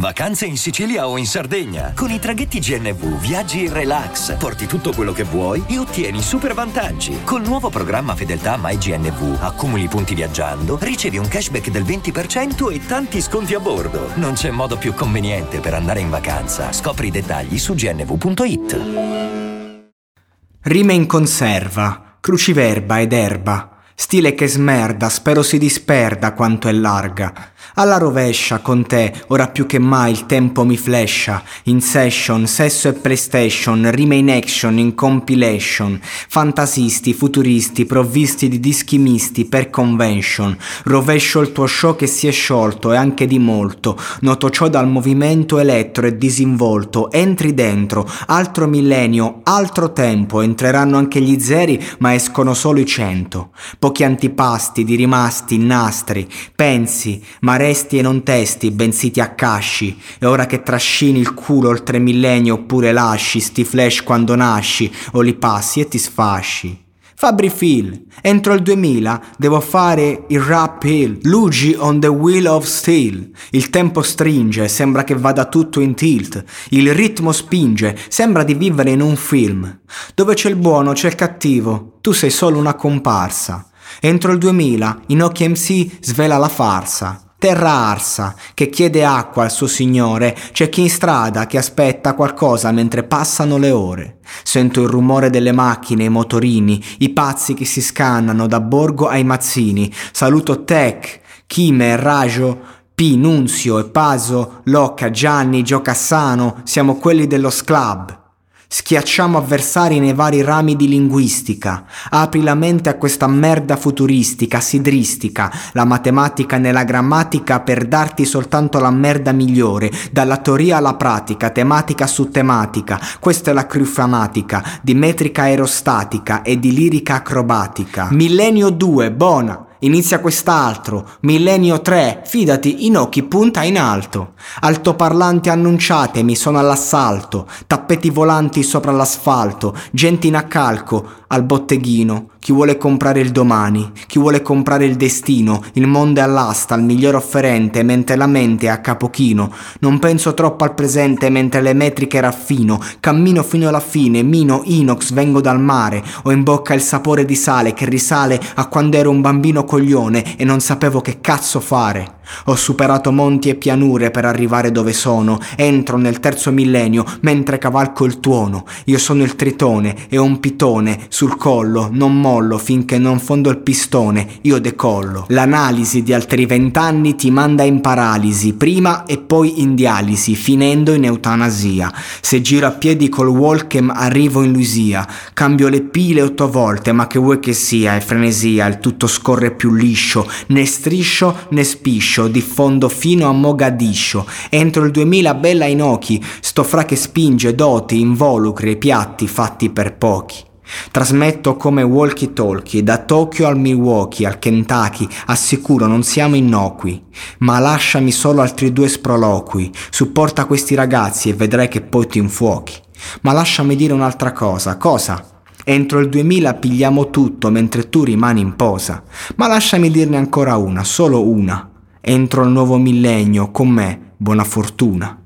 Vacanze in Sicilia o in Sardegna. Con i traghetti GNV viaggi in relax, porti tutto quello che vuoi e ottieni super vantaggi. Col nuovo programma Fedeltà MyGNV accumuli punti viaggiando, ricevi un cashback del 20% e tanti sconti a bordo. Non c'è modo più conveniente per andare in vacanza. Scopri i dettagli su gnv.it. Rime in conserva, cruciverba ed erba. Stile che smerda, spero si disperda quanto è larga. Alla rovescia, con te, ora più che mai il tempo mi flasha. In session, sesso e PlayStation, rime action, in compilation. Fantasisti, futuristi, provvisti di dischi misti per convention. Rovescio il tuo show che si è sciolto e anche di molto. Noto ciò dal movimento elettro e disinvolto. Entri dentro, altro millennio, altro tempo. Entreranno anche gli zeri, ma escono solo i cento. Pochi antipasti di rimasti, nastri, pensi, ma resti e non testi, bensì ti accasci, e ora che trascini il culo oltre millennio oppure lasci sti flash quando nasci, o li passi e ti sfasci. Fabri Phil, entro il 2000 devo fare il rap hill, lugi on the wheel of steel. Il tempo stringe, sembra che vada tutto in tilt. Il ritmo spinge, sembra di vivere in un film. Dove c'è il buono c'è il cattivo, tu sei solo una comparsa. Entro il 2000 Inoki MC svela la farsa. Terra arsa, che chiede acqua al suo signore, c'è chi in strada che aspetta qualcosa mentre passano le ore. Sento il rumore delle macchine, i motorini, i pazzi che si scannano da Borgo ai Mazzini. Saluto Tech, Kime, Rajo, P, Nunzio e Paso, Locca, Gianni, Gio Cassano, siamo quelli dello Sclub. Schiacciamo avversari nei vari rami di linguistica. Apri la mente a questa merda futuristica, sidristica, la matematica nella grammatica per darti soltanto la merda migliore, dalla teoria alla pratica, tematica su tematica. Questa è la crew di metrica aerostatica e di lirica acrobatica. Millennio 2, buona! Inizia quest'altro, Millennio 3, fidati, Inoki punta in alto. Altoparlanti annunciatemi, sono all'assalto, tappeti volanti sopra l'asfalto, gente in accalco, al botteghino, chi vuole comprare il domani, chi vuole comprare il destino, il mondo è all'asta, il miglior offerente, mentre la mente è a capochino. Non penso troppo al presente mentre le metriche raffino, cammino fino alla fine, mino, inox, vengo dal mare, ho in bocca il sapore di sale che risale a quando ero un bambino coglione e non sapevo che cazzo fare. Ho superato monti e pianure per arrivare dove sono, entro nel terzo millennio mentre cavalco il tuono. Io sono il tritone e ho un pitone sul collo, non mollo finché non fondo il pistone, io decollo. L'analisi di altri vent'anni ti manda in paralisi, prima e poi in dialisi, finendo in eutanasia. Se giro a piedi col Walkem arrivo in Luisia, cambio le pile otto volte, ma che vuoi che sia, è frenesia, il tutto scorre più liscio, né striscio né spiscio diffondo fino a Mogadiscio. Entro il 2000 bella in occhi, sto fra che spinge doti, involucri e piatti fatti per pochi. Trasmetto come walkie talkie da Tokyo al Milwaukee, al Kentucky, assicuro non siamo innocui, ma lasciami solo altri due sproloqui, supporta questi ragazzi e vedrai che poi ti infuochi. Ma lasciami dire un'altra cosa, cosa? Entro il 2000 pigliamo tutto mentre tu rimani in posa, ma lasciami dirne ancora una, solo una entro il nuovo millennio con me, buona fortuna.